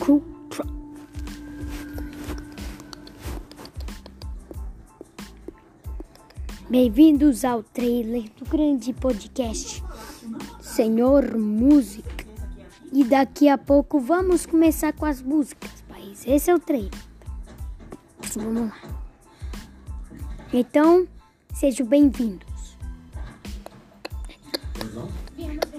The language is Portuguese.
Cool Bem-vindos ao trailer do grande podcast Senhor Música. E daqui a pouco vamos começar com as músicas, país. Esse é o trailer. Vamos lá. Então, sejam bem-vindos. Vindo.